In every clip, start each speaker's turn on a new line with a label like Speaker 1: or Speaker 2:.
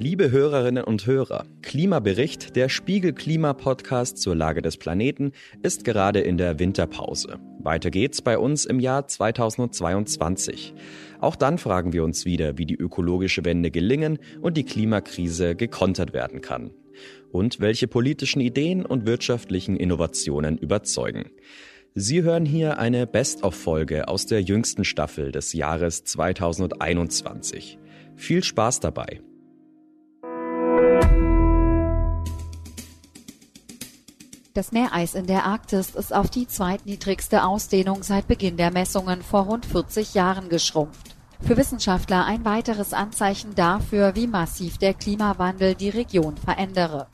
Speaker 1: Liebe Hörerinnen und Hörer, Klimabericht, der Spiegel Klima Podcast zur Lage des Planeten, ist gerade in der Winterpause. Weiter geht's bei uns im Jahr 2022. Auch dann fragen wir uns wieder, wie die ökologische Wende gelingen und die Klimakrise gekontert werden kann. Und welche politischen Ideen und wirtschaftlichen Innovationen überzeugen. Sie hören hier eine Best-of-Folge aus der jüngsten Staffel des Jahres 2021. Viel Spaß dabei!
Speaker 2: Das Meereis in der Arktis ist auf die zweitniedrigste Ausdehnung seit Beginn der Messungen vor rund 40 Jahren geschrumpft. Für Wissenschaftler ein weiteres Anzeichen dafür, wie massiv der Klimawandel die Region verändere.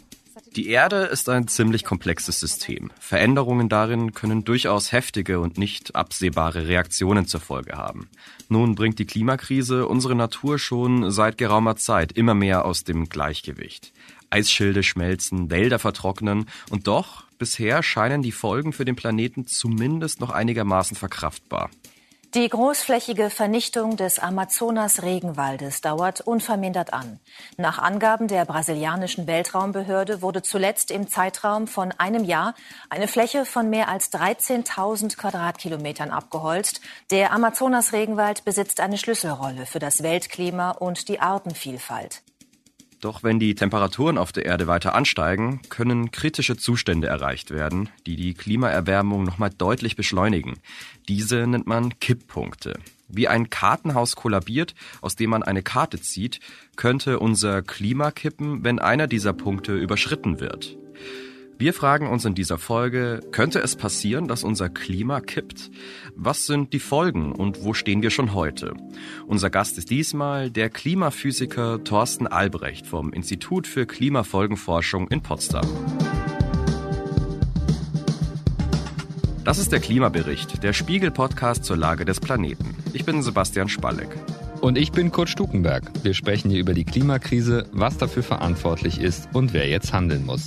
Speaker 1: Die Erde ist ein ziemlich komplexes System. Veränderungen darin können durchaus heftige und nicht absehbare Reaktionen zur Folge haben. Nun bringt die Klimakrise unsere Natur schon seit geraumer Zeit immer mehr aus dem Gleichgewicht. Eisschilde schmelzen, Wälder vertrocknen und doch Bisher scheinen die Folgen für den Planeten zumindest noch einigermaßen verkraftbar.
Speaker 3: Die großflächige Vernichtung des Amazonas-Regenwaldes dauert unvermindert an. Nach Angaben der brasilianischen Weltraumbehörde wurde zuletzt im Zeitraum von einem Jahr eine Fläche von mehr als 13.000 Quadratkilometern abgeholzt. Der Amazonas-Regenwald besitzt eine Schlüsselrolle für das Weltklima und die Artenvielfalt.
Speaker 1: Doch wenn die Temperaturen auf der Erde weiter ansteigen, können kritische Zustände erreicht werden, die die Klimaerwärmung nochmal deutlich beschleunigen. Diese nennt man Kipppunkte. Wie ein Kartenhaus kollabiert, aus dem man eine Karte zieht, könnte unser Klima kippen, wenn einer dieser Punkte überschritten wird. Wir fragen uns in dieser Folge, könnte es passieren, dass unser Klima kippt? Was sind die Folgen und wo stehen wir schon heute? Unser Gast ist diesmal der Klimaphysiker Thorsten Albrecht vom Institut für Klimafolgenforschung in Potsdam. Das ist der Klimabericht, der Spiegel-Podcast zur Lage des Planeten. Ich bin Sebastian Spalleck.
Speaker 4: Und ich bin Kurt Stukenberg. Wir sprechen hier über die Klimakrise, was dafür verantwortlich ist und wer jetzt handeln muss.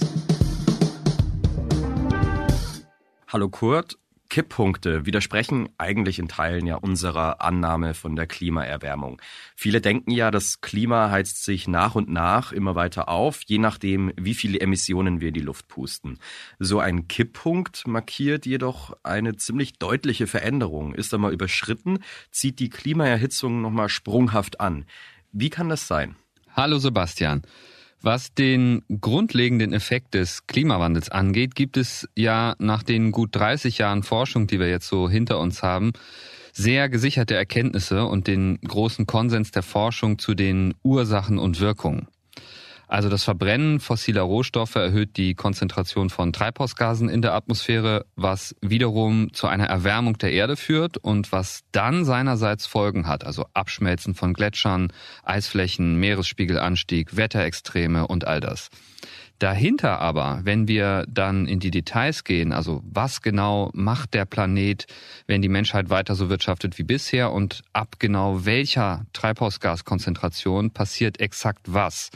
Speaker 1: Hallo Kurt. Kipppunkte widersprechen eigentlich in Teilen ja unserer Annahme von der Klimaerwärmung. Viele denken ja, das Klima heizt sich nach und nach immer weiter auf, je nachdem, wie viele Emissionen wir in die Luft pusten. So ein Kipppunkt markiert jedoch eine ziemlich deutliche Veränderung. Ist er mal überschritten, zieht die Klimaerhitzung nochmal sprunghaft an. Wie kann das sein?
Speaker 4: Hallo Sebastian. Was den grundlegenden Effekt des Klimawandels angeht, gibt es ja nach den gut 30 Jahren Forschung, die wir jetzt so hinter uns haben, sehr gesicherte Erkenntnisse und den großen Konsens der Forschung zu den Ursachen und Wirkungen. Also das Verbrennen fossiler Rohstoffe erhöht die Konzentration von Treibhausgasen in der Atmosphäre, was wiederum zu einer Erwärmung der Erde führt und was dann seinerseits Folgen hat, also Abschmelzen von Gletschern, Eisflächen, Meeresspiegelanstieg, Wetterextreme und all das. Dahinter aber, wenn wir dann in die Details gehen, also was genau macht der Planet, wenn die Menschheit weiter so wirtschaftet wie bisher und ab genau welcher Treibhausgaskonzentration passiert exakt was,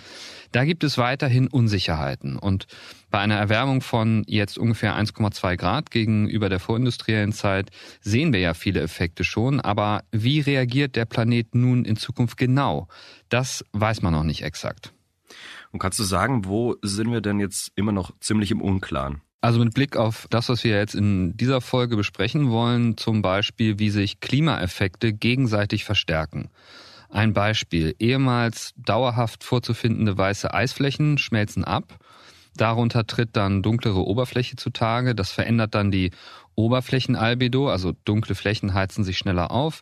Speaker 4: da gibt es weiterhin Unsicherheiten. Und bei einer Erwärmung von jetzt ungefähr 1,2 Grad gegenüber der vorindustriellen Zeit sehen wir ja viele Effekte schon. Aber wie reagiert der Planet nun in Zukunft genau? Das weiß man noch nicht exakt.
Speaker 1: Und kannst du sagen, wo sind wir denn jetzt immer noch ziemlich im Unklaren?
Speaker 4: Also mit Blick auf das, was wir jetzt in dieser Folge besprechen wollen, zum Beispiel, wie sich Klimaeffekte gegenseitig verstärken. Ein Beispiel. Ehemals dauerhaft vorzufindende weiße Eisflächen schmelzen ab. Darunter tritt dann dunklere Oberfläche zutage. Das verändert dann die Oberflächenalbedo, also dunkle Flächen heizen sich schneller auf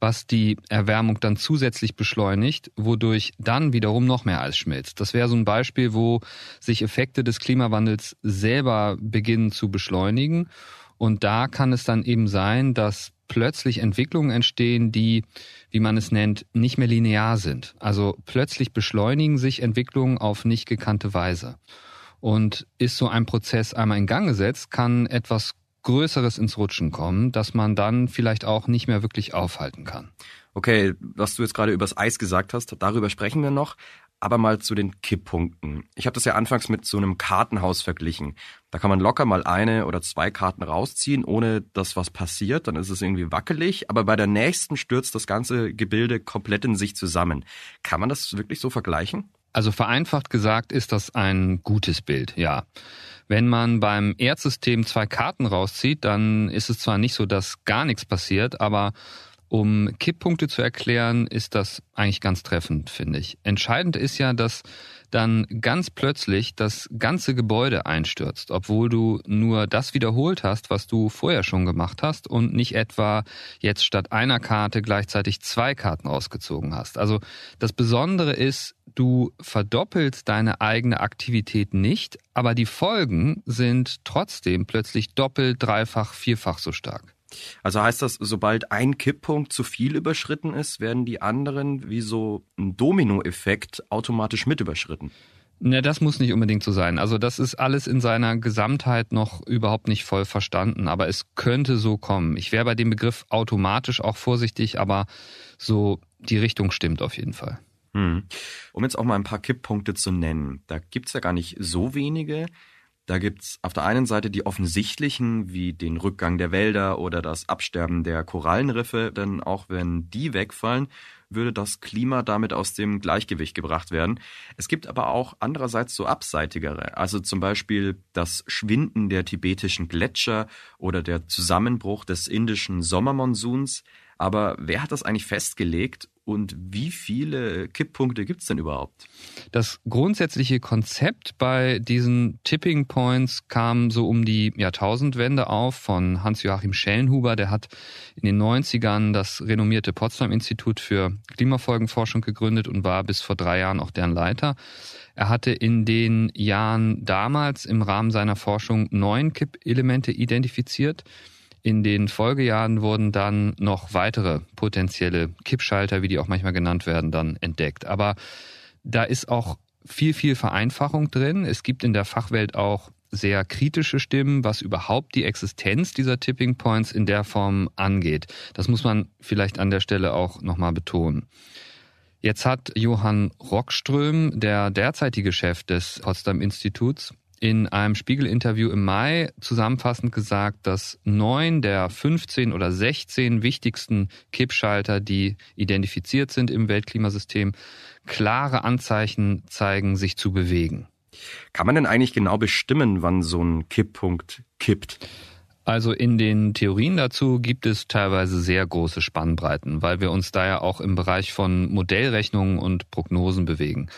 Speaker 4: was die Erwärmung dann zusätzlich beschleunigt, wodurch dann wiederum noch mehr Eis schmilzt. Das wäre so ein Beispiel, wo sich Effekte des Klimawandels selber beginnen zu beschleunigen. Und da kann es dann eben sein, dass plötzlich Entwicklungen entstehen, die, wie man es nennt, nicht mehr linear sind. Also plötzlich beschleunigen sich Entwicklungen auf nicht gekannte Weise. Und ist so ein Prozess einmal in Gang gesetzt, kann etwas Größeres ins Rutschen kommen, dass man dann vielleicht auch nicht mehr wirklich aufhalten kann.
Speaker 1: Okay, was du jetzt gerade übers Eis gesagt hast, darüber sprechen wir noch. Aber mal zu den Kipppunkten. Ich habe das ja anfangs mit so einem Kartenhaus verglichen. Da kann man locker mal eine oder zwei Karten rausziehen, ohne dass was passiert. Dann ist es irgendwie wackelig. Aber bei der nächsten stürzt das ganze Gebilde komplett in sich zusammen. Kann man das wirklich so vergleichen?
Speaker 4: Also vereinfacht gesagt ist das ein gutes Bild, ja. Wenn man beim Erdsystem zwei Karten rauszieht, dann ist es zwar nicht so, dass gar nichts passiert, aber um Kipppunkte zu erklären, ist das eigentlich ganz treffend, finde ich. Entscheidend ist ja, dass dann ganz plötzlich das ganze Gebäude einstürzt, obwohl du nur das wiederholt hast, was du vorher schon gemacht hast und nicht etwa jetzt statt einer Karte gleichzeitig zwei Karten rausgezogen hast. Also das Besondere ist, du verdoppelst deine eigene Aktivität nicht, aber die Folgen sind trotzdem plötzlich doppelt, dreifach, vierfach so stark.
Speaker 1: Also heißt das, sobald ein Kipppunkt zu viel überschritten ist, werden die anderen wie so ein Dominoeffekt automatisch mit überschritten?
Speaker 4: Ne, das muss nicht unbedingt so sein. Also das ist alles in seiner Gesamtheit noch überhaupt nicht voll verstanden, aber es könnte so kommen. Ich wäre bei dem Begriff automatisch auch vorsichtig, aber so die Richtung stimmt auf jeden Fall.
Speaker 1: Hm. Um jetzt auch mal ein paar Kipppunkte zu nennen. Da gibt's ja gar nicht so wenige. Da gibt's auf der einen Seite die offensichtlichen, wie den Rückgang der Wälder oder das Absterben der Korallenriffe, denn auch wenn die wegfallen, würde das Klima damit aus dem Gleichgewicht gebracht werden. Es gibt aber auch andererseits so abseitigere, also zum Beispiel das Schwinden der tibetischen Gletscher oder der Zusammenbruch des indischen Sommermonsuns. Aber wer hat das eigentlich festgelegt und wie viele Kipppunkte gibt es denn überhaupt?
Speaker 4: Das grundsätzliche Konzept bei diesen Tipping Points kam so um die Jahrtausendwende auf von Hans-Joachim Schellenhuber. Der hat in den 90ern das renommierte Potsdam-Institut für Klimafolgenforschung gegründet und war bis vor drei Jahren auch deren Leiter. Er hatte in den Jahren damals im Rahmen seiner Forschung neun Kippelemente identifiziert. In den Folgejahren wurden dann noch weitere potenzielle Kippschalter, wie die auch manchmal genannt werden, dann entdeckt. Aber da ist auch viel, viel Vereinfachung drin. Es gibt in der Fachwelt auch sehr kritische Stimmen, was überhaupt die Existenz dieser Tipping Points in der Form angeht. Das muss man vielleicht an der Stelle auch nochmal betonen. Jetzt hat Johann Rockström, der derzeitige Chef des Potsdam Instituts, in einem Spiegel-Interview im Mai zusammenfassend gesagt, dass neun der 15 oder 16 wichtigsten Kippschalter, die identifiziert sind im Weltklimasystem, klare Anzeichen zeigen, sich zu bewegen.
Speaker 1: Kann man denn eigentlich genau bestimmen, wann so ein Kipppunkt kippt?
Speaker 4: Also in den Theorien dazu gibt es teilweise sehr große Spannbreiten, weil wir uns da ja auch im Bereich von Modellrechnungen und Prognosen bewegen.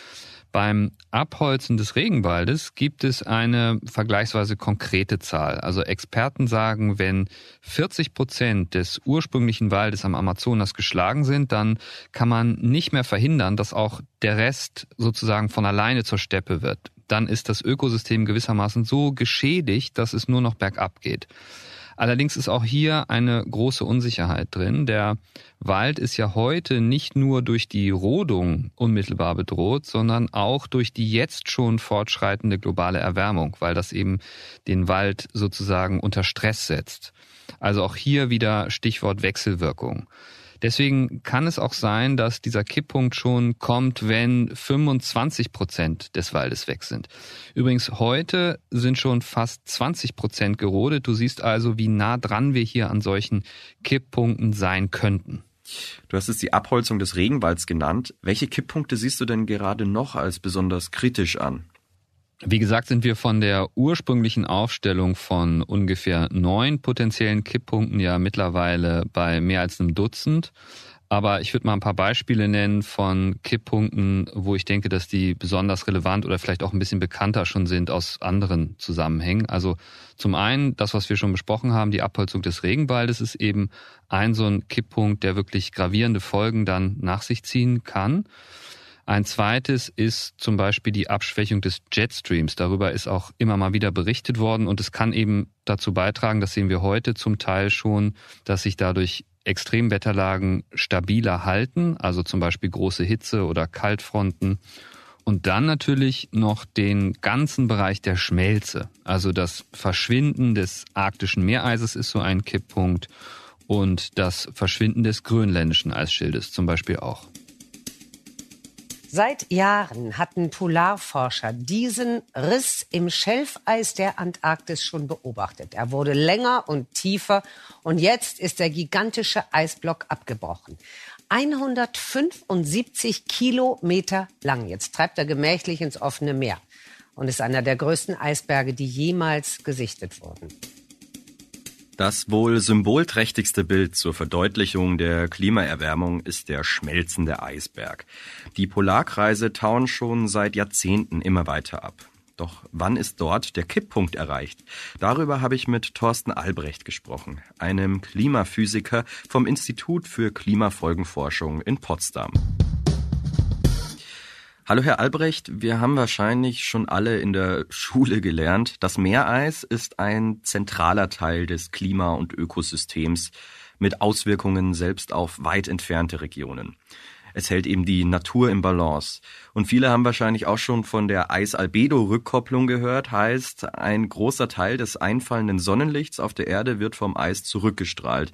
Speaker 4: Beim Abholzen des Regenwaldes gibt es eine vergleichsweise konkrete Zahl. Also Experten sagen, wenn 40 Prozent des ursprünglichen Waldes am Amazonas geschlagen sind, dann kann man nicht mehr verhindern, dass auch der Rest sozusagen von alleine zur Steppe wird. Dann ist das Ökosystem gewissermaßen so geschädigt, dass es nur noch bergab geht. Allerdings ist auch hier eine große Unsicherheit drin. Der Wald ist ja heute nicht nur durch die Rodung unmittelbar bedroht, sondern auch durch die jetzt schon fortschreitende globale Erwärmung, weil das eben den Wald sozusagen unter Stress setzt. Also auch hier wieder Stichwort Wechselwirkung. Deswegen kann es auch sein, dass dieser Kipppunkt schon kommt, wenn 25 Prozent des Waldes weg sind. Übrigens, heute sind schon fast 20 Prozent gerodet. Du siehst also, wie nah dran wir hier an solchen Kipppunkten sein könnten.
Speaker 1: Du hast es die Abholzung des Regenwalds genannt. Welche Kipppunkte siehst du denn gerade noch als besonders kritisch an?
Speaker 4: Wie gesagt, sind wir von der ursprünglichen Aufstellung von ungefähr neun potenziellen Kipppunkten ja mittlerweile bei mehr als einem Dutzend. Aber ich würde mal ein paar Beispiele nennen von Kipppunkten, wo ich denke, dass die besonders relevant oder vielleicht auch ein bisschen bekannter schon sind aus anderen Zusammenhängen. Also zum einen, das, was wir schon besprochen haben, die Abholzung des Regenwaldes ist eben ein so ein Kipppunkt, der wirklich gravierende Folgen dann nach sich ziehen kann. Ein zweites ist zum Beispiel die Abschwächung des Jetstreams. Darüber ist auch immer mal wieder berichtet worden und es kann eben dazu beitragen, das sehen wir heute zum Teil schon, dass sich dadurch Extremwetterlagen stabiler halten, also zum Beispiel große Hitze oder Kaltfronten. Und dann natürlich noch den ganzen Bereich der Schmelze. Also das Verschwinden des arktischen Meereises ist so ein Kipppunkt und das Verschwinden des grönländischen Eisschildes zum Beispiel auch.
Speaker 5: Seit Jahren hatten Polarforscher diesen Riss im Schelfeis der Antarktis schon beobachtet. Er wurde länger und tiefer und jetzt ist der gigantische Eisblock abgebrochen. 175 Kilometer lang. Jetzt treibt er gemächlich ins offene Meer und ist einer der größten Eisberge, die jemals gesichtet wurden.
Speaker 1: Das wohl symbolträchtigste Bild zur Verdeutlichung der Klimaerwärmung ist der schmelzende Eisberg. Die Polarkreise tauen schon seit Jahrzehnten immer weiter ab. Doch wann ist dort der Kipppunkt erreicht? Darüber habe ich mit Thorsten Albrecht gesprochen, einem Klimaphysiker vom Institut für Klimafolgenforschung in Potsdam. Hallo Herr Albrecht, wir haben wahrscheinlich schon alle in der Schule gelernt, das Meereis ist ein zentraler Teil des Klima- und Ökosystems mit Auswirkungen selbst auf weit entfernte Regionen. Es hält eben die Natur im Balance. Und viele haben wahrscheinlich auch schon von der Eis-Albedo-Rückkopplung gehört, heißt, ein großer Teil des einfallenden Sonnenlichts auf der Erde wird vom Eis zurückgestrahlt.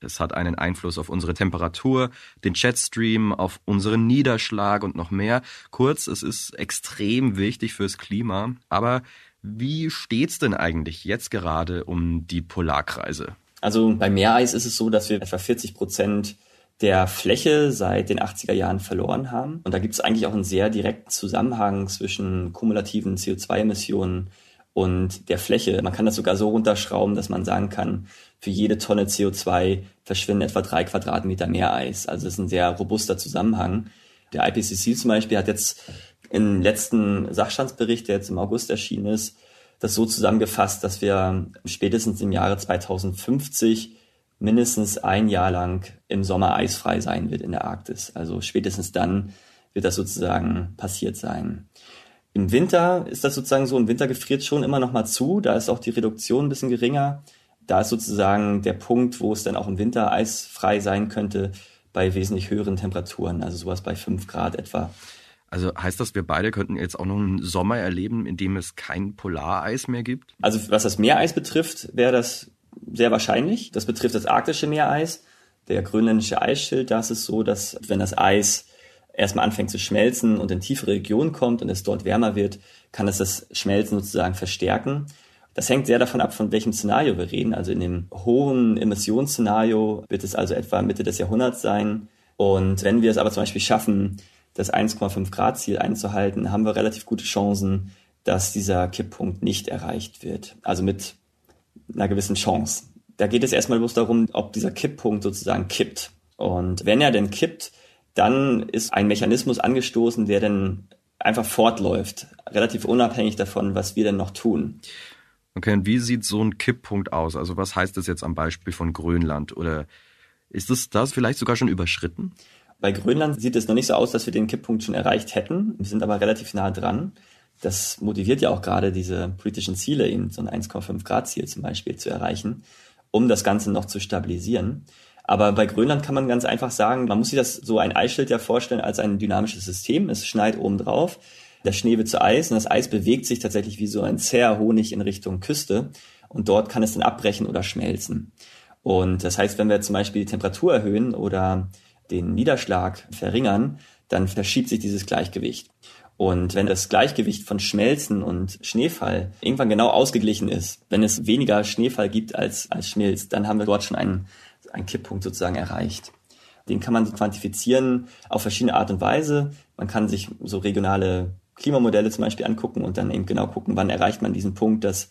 Speaker 1: Das hat einen Einfluss auf unsere Temperatur, den Jetstream, auf unseren Niederschlag und noch mehr. Kurz, es ist extrem wichtig fürs Klima. Aber wie steht's denn eigentlich jetzt gerade um die Polarkreise?
Speaker 6: Also bei Meereis ist es so, dass wir etwa 40 Prozent der Fläche seit den 80er Jahren verloren haben. Und da gibt es eigentlich auch einen sehr direkten Zusammenhang zwischen kumulativen CO2-Emissionen und der Fläche. Man kann das sogar so runterschrauben, dass man sagen kann, für jede Tonne CO2 verschwinden etwa drei Quadratmeter mehr Eis. Also das ist ein sehr robuster Zusammenhang. Der IPCC zum Beispiel hat jetzt im letzten Sachstandsbericht, der jetzt im August erschienen ist, das so zusammengefasst, dass wir spätestens im Jahre 2050 mindestens ein Jahr lang im Sommer eisfrei sein wird in der Arktis. Also spätestens dann wird das sozusagen passiert sein. Im Winter ist das sozusagen so, im Winter gefriert schon immer noch mal zu, da ist auch die Reduktion ein bisschen geringer. Da ist sozusagen der Punkt, wo es dann auch im Winter eisfrei sein könnte, bei wesentlich höheren Temperaturen, also sowas bei fünf Grad etwa.
Speaker 1: Also heißt das, wir beide könnten jetzt auch noch einen Sommer erleben, in dem es kein Polareis mehr gibt?
Speaker 6: Also was das Meereis betrifft, wäre das sehr wahrscheinlich. Das betrifft das arktische Meereis. Der grönländische Eisschild, da ist es so, dass wenn das Eis erstmal anfängt zu schmelzen und in tiefere Regionen kommt und es dort wärmer wird, kann es das Schmelzen sozusagen verstärken. Das hängt sehr davon ab, von welchem Szenario wir reden. Also in dem hohen Emissionsszenario wird es also etwa Mitte des Jahrhunderts sein. Und wenn wir es aber zum Beispiel schaffen, das 1,5 Grad Ziel einzuhalten, haben wir relativ gute Chancen, dass dieser Kipppunkt nicht erreicht wird. Also mit einer gewissen Chance. Da geht es erstmal bloß darum, ob dieser Kipppunkt sozusagen kippt. Und wenn er denn kippt, dann ist ein Mechanismus angestoßen, der dann einfach fortläuft, relativ unabhängig davon, was wir denn noch tun.
Speaker 1: Okay, und wie sieht so ein Kipppunkt aus? Also was heißt das jetzt am Beispiel von Grönland? Oder ist das, das vielleicht sogar schon überschritten?
Speaker 6: Bei Grönland sieht es noch nicht so aus, dass wir den Kipppunkt schon erreicht hätten. Wir sind aber relativ nah dran das motiviert ja auch gerade diese politischen Ziele, eben so ein 1,5 Grad Ziel zum Beispiel zu erreichen, um das Ganze noch zu stabilisieren. Aber bei Grönland kann man ganz einfach sagen, man muss sich das so ein Eisschild ja vorstellen als ein dynamisches System. Es schneit oben drauf, der Schnee wird zu Eis und das Eis bewegt sich tatsächlich wie so ein zäher Honig in Richtung Küste und dort kann es dann abbrechen oder schmelzen. Und das heißt, wenn wir zum Beispiel die Temperatur erhöhen oder den Niederschlag verringern, dann verschiebt sich dieses Gleichgewicht. Und wenn das Gleichgewicht von Schmelzen und Schneefall irgendwann genau ausgeglichen ist, wenn es weniger Schneefall gibt als, als schmilzt, dann haben wir dort schon einen, einen Kipppunkt sozusagen erreicht. Den kann man quantifizieren auf verschiedene Art und Weise. Man kann sich so regionale Klimamodelle zum Beispiel angucken und dann eben genau gucken, wann erreicht man diesen Punkt, dass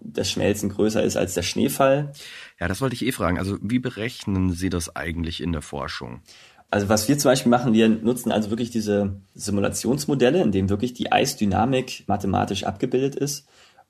Speaker 6: das Schmelzen größer ist als der Schneefall.
Speaker 1: Ja, das wollte ich eh fragen. Also wie berechnen Sie das eigentlich in der Forschung?
Speaker 6: Also was wir zum Beispiel machen, wir nutzen also wirklich diese Simulationsmodelle, in denen wirklich die Eisdynamik mathematisch abgebildet ist.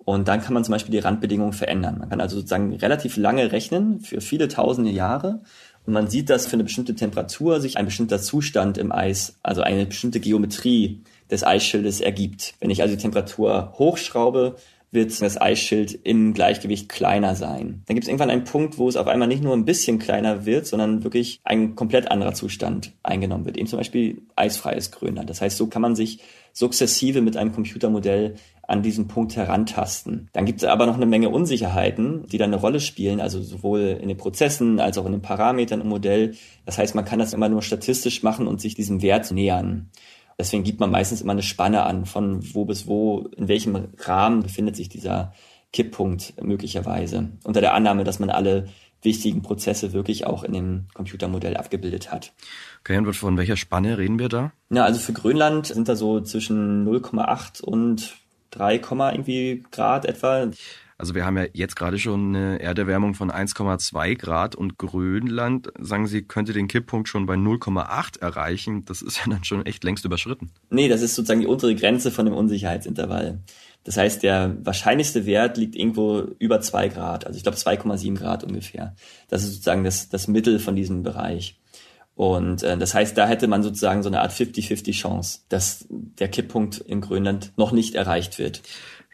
Speaker 6: Und dann kann man zum Beispiel die Randbedingungen verändern. Man kann also sozusagen relativ lange rechnen für viele tausende Jahre. Und man sieht, dass für eine bestimmte Temperatur sich ein bestimmter Zustand im Eis, also eine bestimmte Geometrie des Eisschildes ergibt. Wenn ich also die Temperatur hochschraube, wird das Eisschild im Gleichgewicht kleiner sein. Dann gibt es irgendwann einen Punkt, wo es auf einmal nicht nur ein bisschen kleiner wird, sondern wirklich ein komplett anderer Zustand eingenommen wird. Eben zum Beispiel eisfreies Grönland. Das heißt, so kann man sich sukzessive mit einem Computermodell an diesen Punkt herantasten. Dann gibt es aber noch eine Menge Unsicherheiten, die dann eine Rolle spielen, also sowohl in den Prozessen als auch in den Parametern im Modell. Das heißt, man kann das immer nur statistisch machen und sich diesem Wert nähern. Deswegen gibt man meistens immer eine Spanne an, von wo bis wo, in welchem Rahmen befindet sich dieser Kipppunkt möglicherweise. Unter der Annahme, dass man alle wichtigen Prozesse wirklich auch in dem Computermodell abgebildet hat.
Speaker 1: Okay, und von welcher Spanne reden wir da?
Speaker 6: Ja, also für Grönland sind da so zwischen 0,8 und 3, irgendwie Grad etwa.
Speaker 1: Also wir haben ja jetzt gerade schon eine Erderwärmung von 1,2 Grad und Grönland, sagen Sie, könnte den Kipppunkt schon bei 0,8 erreichen. Das ist ja dann schon echt längst überschritten.
Speaker 6: Nee, das ist sozusagen die untere Grenze von dem Unsicherheitsintervall. Das heißt, der wahrscheinlichste Wert liegt irgendwo über 2 Grad, also ich glaube 2,7 Grad ungefähr. Das ist sozusagen das, das Mittel von diesem Bereich. Und äh, das heißt, da hätte man sozusagen so eine Art 50-50 Chance, dass der Kipppunkt in Grönland noch nicht erreicht wird.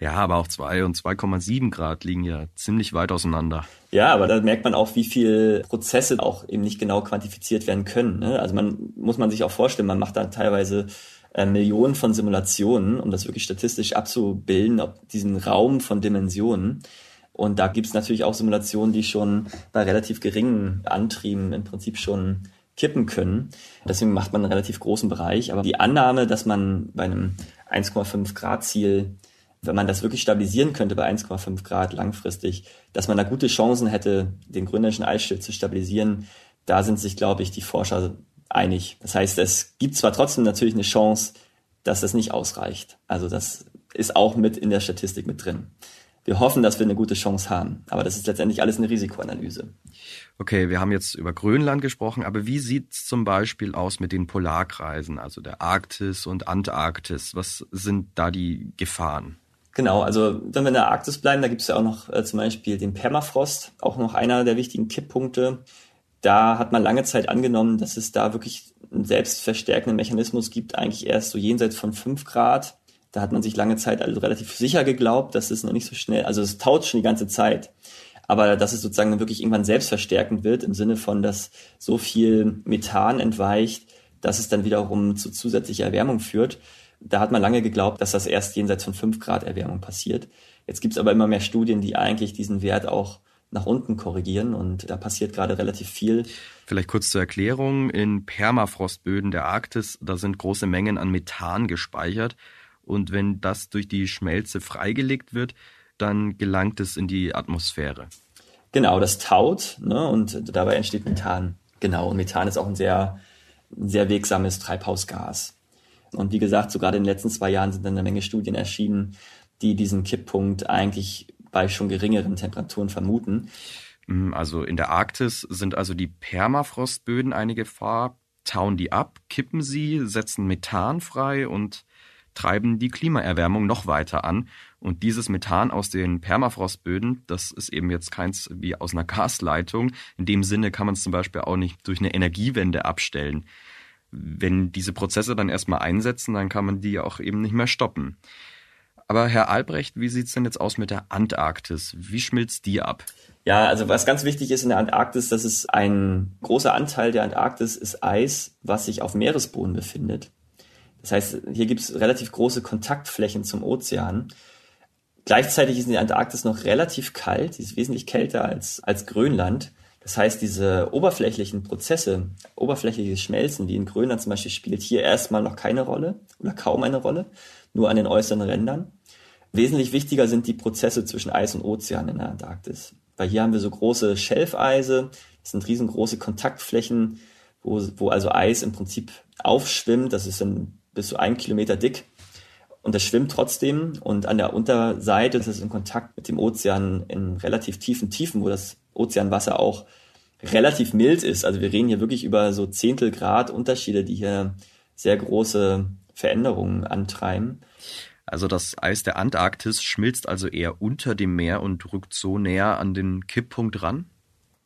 Speaker 1: Ja, aber auch 2 und 2,7 Grad liegen ja ziemlich weit auseinander.
Speaker 6: Ja, aber da merkt man auch, wie viele Prozesse auch eben nicht genau quantifiziert werden können. Ne? Also man muss man sich auch vorstellen, man macht da teilweise äh, Millionen von Simulationen, um das wirklich statistisch abzubilden, ob diesen Raum von Dimensionen. Und da gibt es natürlich auch Simulationen, die schon bei relativ geringen Antrieben im Prinzip schon kippen können. Deswegen macht man einen relativ großen Bereich. Aber die Annahme, dass man bei einem 1,5 Grad Ziel, wenn man das wirklich stabilisieren könnte bei 1,5 Grad langfristig, dass man da gute Chancen hätte, den grönländischen Eisschild zu stabilisieren, da sind sich, glaube ich, die Forscher einig. Das heißt, es gibt zwar trotzdem natürlich eine Chance, dass das nicht ausreicht. Also das ist auch mit in der Statistik mit drin. Wir hoffen, dass wir eine gute Chance haben, aber das ist letztendlich alles eine Risikoanalyse.
Speaker 1: Okay, wir haben jetzt über Grönland gesprochen, aber wie sieht es zum Beispiel aus mit den Polarkreisen, also der Arktis und Antarktis? Was sind da die Gefahren?
Speaker 6: Genau, also wenn wir in der Arktis bleiben, da gibt es ja auch noch äh, zum Beispiel den Permafrost, auch noch einer der wichtigen Kipppunkte. Da hat man lange Zeit angenommen, dass es da wirklich einen selbstverstärkenden Mechanismus gibt, eigentlich erst so jenseits von fünf Grad. Da hat man sich lange Zeit also relativ sicher geglaubt, dass es noch nicht so schnell, also es taut schon die ganze Zeit aber dass es sozusagen wirklich irgendwann selbstverstärkend wird im Sinne von, dass so viel Methan entweicht, dass es dann wiederum zu zusätzlicher Erwärmung führt. Da hat man lange geglaubt, dass das erst jenseits von fünf Grad Erwärmung passiert. Jetzt gibt es aber immer mehr Studien, die eigentlich diesen Wert auch nach unten korrigieren und da passiert gerade relativ viel.
Speaker 1: Vielleicht kurz zur Erklärung. In Permafrostböden der Arktis, da sind große Mengen an Methan gespeichert und wenn das durch die Schmelze freigelegt wird, dann gelangt es in die Atmosphäre.
Speaker 6: Genau, das taut ne, und dabei entsteht Methan. Genau, und Methan ist auch ein sehr, sehr wirksames Treibhausgas. Und wie gesagt, so gerade in den letzten zwei Jahren sind dann eine Menge Studien erschienen, die diesen Kipppunkt eigentlich bei schon geringeren Temperaturen vermuten.
Speaker 1: Mm, also in der Arktis sind also die Permafrostböden eine Gefahr. Tauen die ab, kippen sie, setzen Methan frei und treiben die Klimaerwärmung noch weiter an. Und dieses Methan aus den Permafrostböden, das ist eben jetzt keins wie aus einer Gasleitung. In dem Sinne kann man es zum Beispiel auch nicht durch eine Energiewende abstellen. Wenn diese Prozesse dann erstmal einsetzen, dann kann man die auch eben nicht mehr stoppen. Aber Herr Albrecht, wie sieht's denn jetzt aus mit der Antarktis? Wie schmilzt die ab?
Speaker 6: Ja, also was ganz wichtig ist in der Antarktis, dass es ein großer Anteil der Antarktis ist Eis, was sich auf Meeresboden befindet. Das heißt, hier gibt es relativ große Kontaktflächen zum Ozean. Gleichzeitig ist die Antarktis noch relativ kalt, sie ist wesentlich kälter als, als Grönland. Das heißt, diese oberflächlichen Prozesse, oberflächliches Schmelzen, wie in Grönland zum Beispiel, spielt hier erstmal noch keine Rolle oder kaum eine Rolle, nur an den äußeren Rändern. Wesentlich wichtiger sind die Prozesse zwischen Eis und Ozean in der Antarktis. Weil hier haben wir so große Schelfeise, das sind riesengroße Kontaktflächen, wo, wo also Eis im Prinzip aufschwimmt. Das ist ein bis zu ein Kilometer dick. Und das schwimmt trotzdem. Und an der Unterseite ist es in Kontakt mit dem Ozean in relativ tiefen Tiefen, wo das Ozeanwasser auch relativ mild ist. Also wir reden hier wirklich über so Zehntel Grad Unterschiede, die hier sehr große Veränderungen antreiben.
Speaker 1: Also das Eis der Antarktis schmilzt also eher unter dem Meer und rückt so näher an den Kipppunkt ran?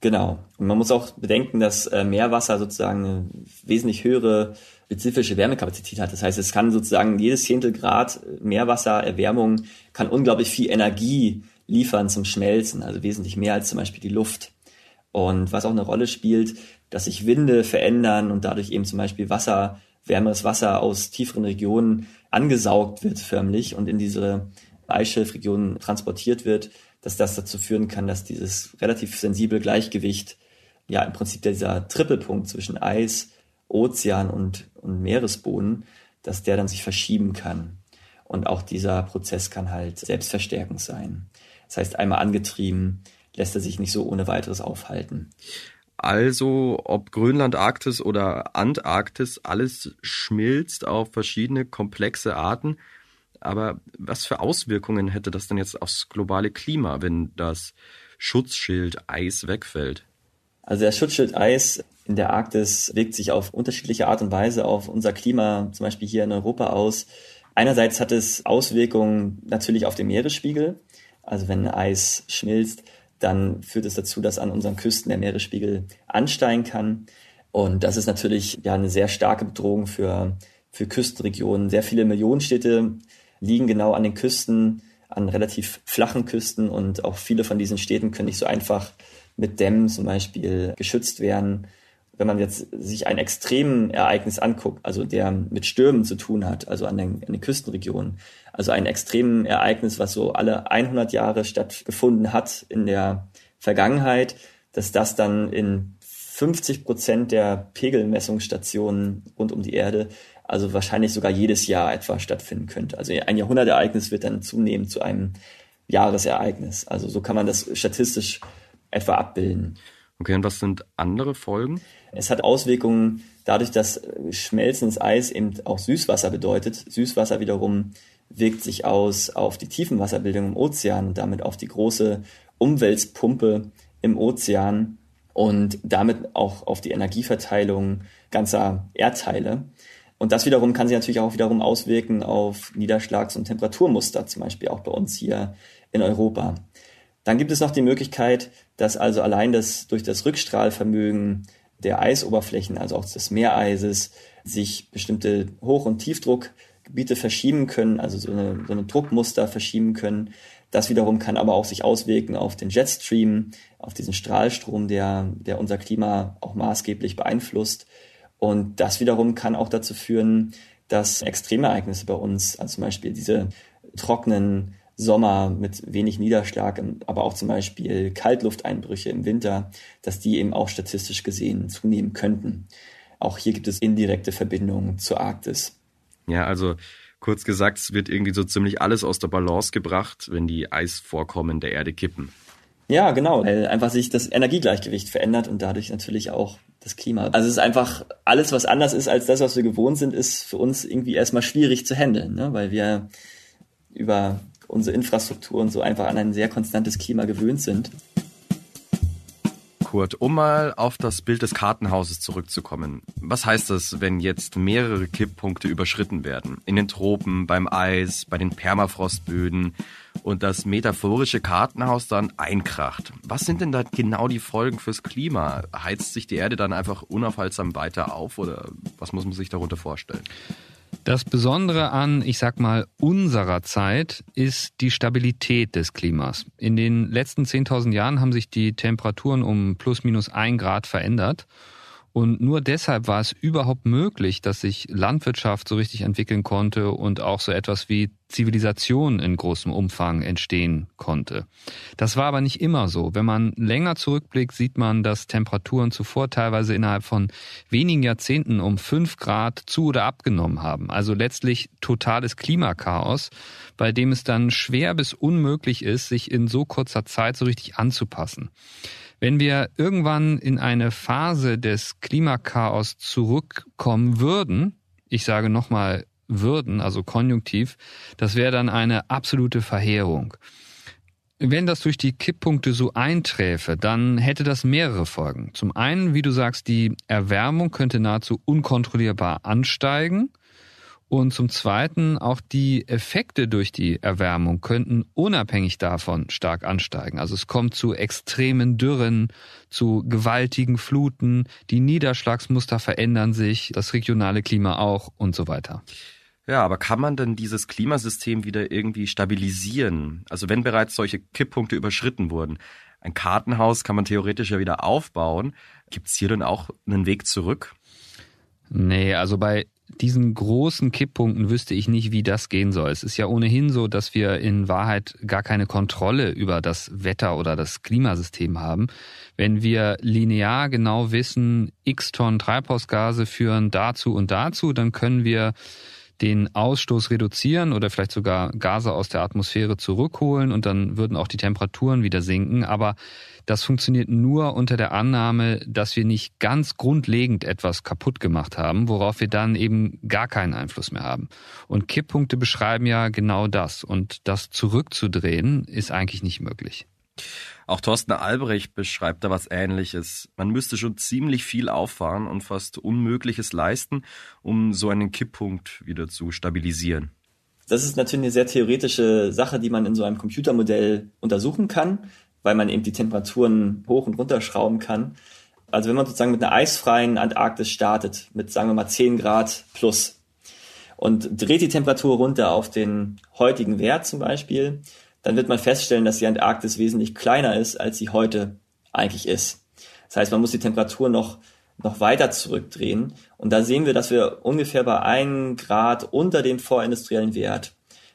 Speaker 6: Genau. Und man muss auch bedenken, dass äh, Meerwasser sozusagen eine wesentlich höhere spezifische Wärmekapazität hat. Das heißt, es kann sozusagen jedes Zehntel Grad Meerwassererwärmung kann unglaublich viel Energie liefern zum Schmelzen, also wesentlich mehr als zum Beispiel die Luft. Und was auch eine Rolle spielt, dass sich Winde verändern und dadurch eben zum Beispiel Wasser, wärmeres Wasser aus tieferen Regionen angesaugt wird förmlich und in diese Eisschilfregionen transportiert wird, dass das dazu führen kann, dass dieses relativ sensible Gleichgewicht, ja im Prinzip dieser Trippelpunkt zwischen Eis, Ozean und, und Meeresboden, dass der dann sich verschieben kann. Und auch dieser Prozess kann halt selbstverstärkend sein. Das heißt, einmal angetrieben, lässt er sich nicht so ohne weiteres aufhalten.
Speaker 1: Also, ob Grönland, Arktis oder Antarktis, alles schmilzt auf verschiedene komplexe Arten. Aber was für Auswirkungen hätte das denn jetzt aufs globale Klima, wenn das Schutzschild Eis wegfällt?
Speaker 6: Also der Schutzschild Eis in der Arktis wirkt sich auf unterschiedliche Art und Weise auf unser Klima, zum Beispiel hier in Europa aus. Einerseits hat es Auswirkungen natürlich auf den Meeresspiegel. Also wenn Eis schmilzt, dann führt es dazu, dass an unseren Küsten der Meeresspiegel ansteigen kann. Und das ist natürlich ja eine sehr starke Bedrohung für, für Küstenregionen. Sehr viele Millionenstädte liegen genau an den Küsten, an relativ flachen Küsten und auch viele von diesen Städten können nicht so einfach mit Dämmen zum Beispiel geschützt werden. Wenn man jetzt sich ein extremen Ereignis anguckt, also der mit Stürmen zu tun hat, also an den, den Küstenregionen, also ein extremen Ereignis, was so alle 100 Jahre stattgefunden hat in der Vergangenheit, dass das dann in 50 Prozent der Pegelmessungsstationen rund um die Erde, also wahrscheinlich sogar jedes Jahr etwa stattfinden könnte. Also ein Jahrhundertereignis wird dann zunehmend zu einem Jahresereignis. Also so kann man das statistisch etwa abbilden.
Speaker 1: Okay, und was sind andere Folgen?
Speaker 6: Es hat Auswirkungen dadurch, dass schmelzendes Eis eben auch Süßwasser bedeutet. Süßwasser wiederum wirkt sich aus auf die Tiefenwasserbildung im Ozean und damit auf die große Umweltpumpe im Ozean und damit auch auf die Energieverteilung ganzer Erdteile. Und das wiederum kann sich natürlich auch wiederum auswirken auf Niederschlags- und Temperaturmuster, zum Beispiel auch bei uns hier in Europa. Dann gibt es noch die Möglichkeit, dass also allein das durch das Rückstrahlvermögen der Eisoberflächen, also auch des Meereises, sich bestimmte Hoch- und Tiefdruckgebiete verschieben können, also so eine, so eine Druckmuster verschieben können. Das wiederum kann aber auch sich auswirken auf den Jetstream, auf diesen Strahlstrom, der, der unser Klima auch maßgeblich beeinflusst. Und das wiederum kann auch dazu führen, dass Extremereignisse bei uns, also zum Beispiel diese trockenen Sommer mit wenig Niederschlag, aber auch zum Beispiel Kaltlufteinbrüche im Winter, dass die eben auch statistisch gesehen zunehmen könnten. Auch hier gibt es indirekte Verbindungen zur Arktis.
Speaker 1: Ja, also kurz gesagt, es wird irgendwie so ziemlich alles aus der Balance gebracht, wenn die Eisvorkommen der Erde kippen.
Speaker 6: Ja, genau, weil einfach sich das Energiegleichgewicht verändert und dadurch natürlich auch das Klima. Also es ist einfach alles, was anders ist als das, was wir gewohnt sind, ist für uns irgendwie erstmal schwierig zu handeln, ne? weil wir über unsere Infrastruktur und so einfach an ein sehr konstantes Klima gewöhnt sind.
Speaker 1: Kurt, um mal auf das Bild des Kartenhauses zurückzukommen. Was heißt das, wenn jetzt mehrere Kipppunkte überschritten werden? In den Tropen, beim Eis, bei den Permafrostböden und das metaphorische Kartenhaus dann einkracht. Was sind denn da genau die Folgen fürs Klima? Heizt sich die Erde dann einfach unaufhaltsam weiter auf oder was muss man sich darunter vorstellen?
Speaker 4: Das Besondere an, ich sag mal, unserer Zeit ist die Stabilität des Klimas. In den letzten 10.000 Jahren haben sich die Temperaturen um plus minus ein Grad verändert. Und nur deshalb war es überhaupt möglich, dass sich Landwirtschaft so richtig entwickeln konnte und auch so etwas wie Zivilisation in großem Umfang entstehen konnte. Das war aber nicht immer so. Wenn man länger zurückblickt, sieht man, dass Temperaturen zuvor teilweise innerhalb von wenigen Jahrzehnten um fünf Grad zu oder abgenommen haben. Also letztlich totales Klimakaos, bei dem es dann schwer bis unmöglich ist, sich in so kurzer Zeit so richtig anzupassen. Wenn wir irgendwann in eine Phase des Klimakaos zurückkommen würden, ich sage nochmal würden, also konjunktiv, das wäre dann eine absolute Verheerung. Wenn das durch die Kipppunkte so einträfe, dann hätte das mehrere Folgen. Zum einen, wie du sagst, die Erwärmung könnte nahezu unkontrollierbar ansteigen. Und zum Zweiten, auch die Effekte durch die Erwärmung könnten unabhängig davon stark ansteigen. Also es kommt zu extremen Dürren, zu gewaltigen Fluten, die Niederschlagsmuster verändern sich, das regionale Klima auch und so weiter.
Speaker 1: Ja, aber kann man denn dieses Klimasystem wieder irgendwie stabilisieren? Also wenn bereits solche Kipppunkte überschritten wurden, ein Kartenhaus kann man theoretisch ja wieder aufbauen. Gibt es hier denn auch einen Weg zurück?
Speaker 4: Nee, also bei diesen großen Kipppunkten wüsste ich nicht, wie das gehen soll. Es ist ja ohnehin so, dass wir in Wahrheit gar keine Kontrolle über das Wetter oder das Klimasystem haben. Wenn wir linear genau wissen, x Tonnen Treibhausgase führen dazu und dazu, dann können wir den Ausstoß reduzieren oder vielleicht sogar Gase aus der Atmosphäre zurückholen und dann würden auch die Temperaturen wieder sinken. Aber das funktioniert nur unter der Annahme, dass wir nicht ganz grundlegend etwas kaputt gemacht haben, worauf wir dann eben gar keinen Einfluss mehr haben. Und Kipppunkte beschreiben ja genau das. Und das zurückzudrehen ist eigentlich nicht möglich.
Speaker 1: Auch Thorsten Albrecht beschreibt da was Ähnliches. Man müsste schon ziemlich viel auffahren und fast Unmögliches leisten, um so einen Kipppunkt wieder zu stabilisieren.
Speaker 6: Das ist natürlich eine sehr theoretische Sache, die man in so einem Computermodell untersuchen kann, weil man eben die Temperaturen hoch und runter schrauben kann. Also wenn man sozusagen mit einer eisfreien Antarktis startet, mit sagen wir mal 10 Grad plus und dreht die Temperatur runter auf den heutigen Wert zum Beispiel, dann wird man feststellen, dass die Antarktis wesentlich kleiner ist, als sie heute eigentlich ist. Das heißt, man muss die Temperatur noch, noch weiter zurückdrehen. Und da sehen wir, dass wir ungefähr bei einem Grad unter dem vorindustriellen Wert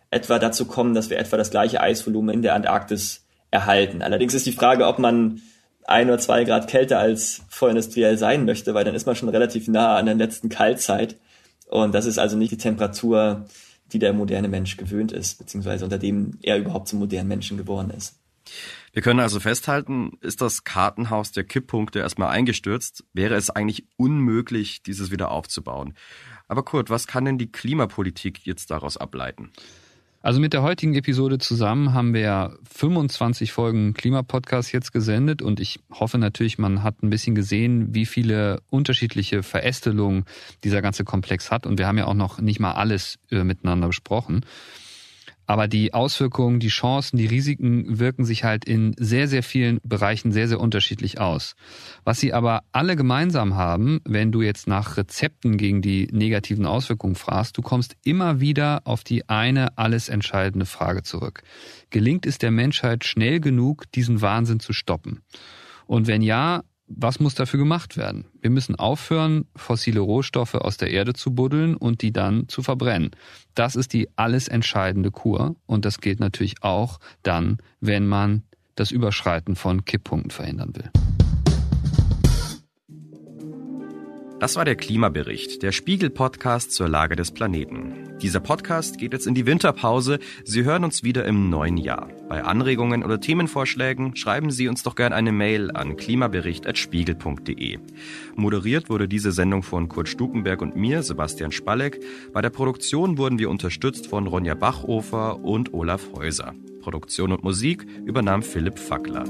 Speaker 6: etwa dazu kommen, dass wir etwa das gleiche Eisvolumen in der Antarktis erhalten. Allerdings ist die Frage, ob man ein oder zwei Grad kälter als vorindustriell sein möchte, weil dann ist man schon relativ nah an der letzten Kaltzeit. Und das ist also nicht die Temperatur, die der moderne Mensch gewöhnt ist, beziehungsweise unter dem er überhaupt zum modernen Menschen geworden ist.
Speaker 1: Wir können also festhalten, ist das Kartenhaus der Kipppunkte erstmal eingestürzt, wäre es eigentlich unmöglich, dieses wieder aufzubauen. Aber Kurt, was kann denn die Klimapolitik jetzt daraus ableiten?
Speaker 4: Also mit der heutigen Episode zusammen haben wir ja 25 Folgen Klimapodcast jetzt gesendet und ich hoffe natürlich, man hat ein bisschen gesehen, wie viele unterschiedliche Verästelungen dieser ganze Komplex hat und wir haben ja auch noch nicht mal alles äh, miteinander besprochen. Aber die Auswirkungen, die Chancen, die Risiken wirken sich halt in sehr, sehr vielen Bereichen sehr, sehr unterschiedlich aus. Was sie aber alle gemeinsam haben, wenn du jetzt nach Rezepten gegen die negativen Auswirkungen fragst, du kommst immer wieder auf die eine alles entscheidende Frage zurück. Gelingt es der Menschheit schnell genug, diesen Wahnsinn zu stoppen? Und wenn ja, was muss dafür gemacht werden? Wir müssen aufhören, fossile Rohstoffe aus der Erde zu buddeln und die dann zu verbrennen. Das ist die alles entscheidende Kur und das gilt natürlich auch dann, wenn man das Überschreiten von Kipppunkten verhindern will.
Speaker 1: Das war der Klimabericht, der Spiegel-Podcast zur Lage des Planeten. Dieser Podcast geht jetzt in die Winterpause. Sie hören uns wieder im neuen Jahr. Bei Anregungen oder Themenvorschlägen schreiben Sie uns doch gerne eine Mail an klimabericht.spiegel.de. Moderiert wurde diese Sendung von Kurt Stukenberg und mir, Sebastian Spalleck. Bei der Produktion wurden wir unterstützt von Ronja Bachhofer und Olaf Häuser. Produktion und Musik übernahm Philipp Fackler.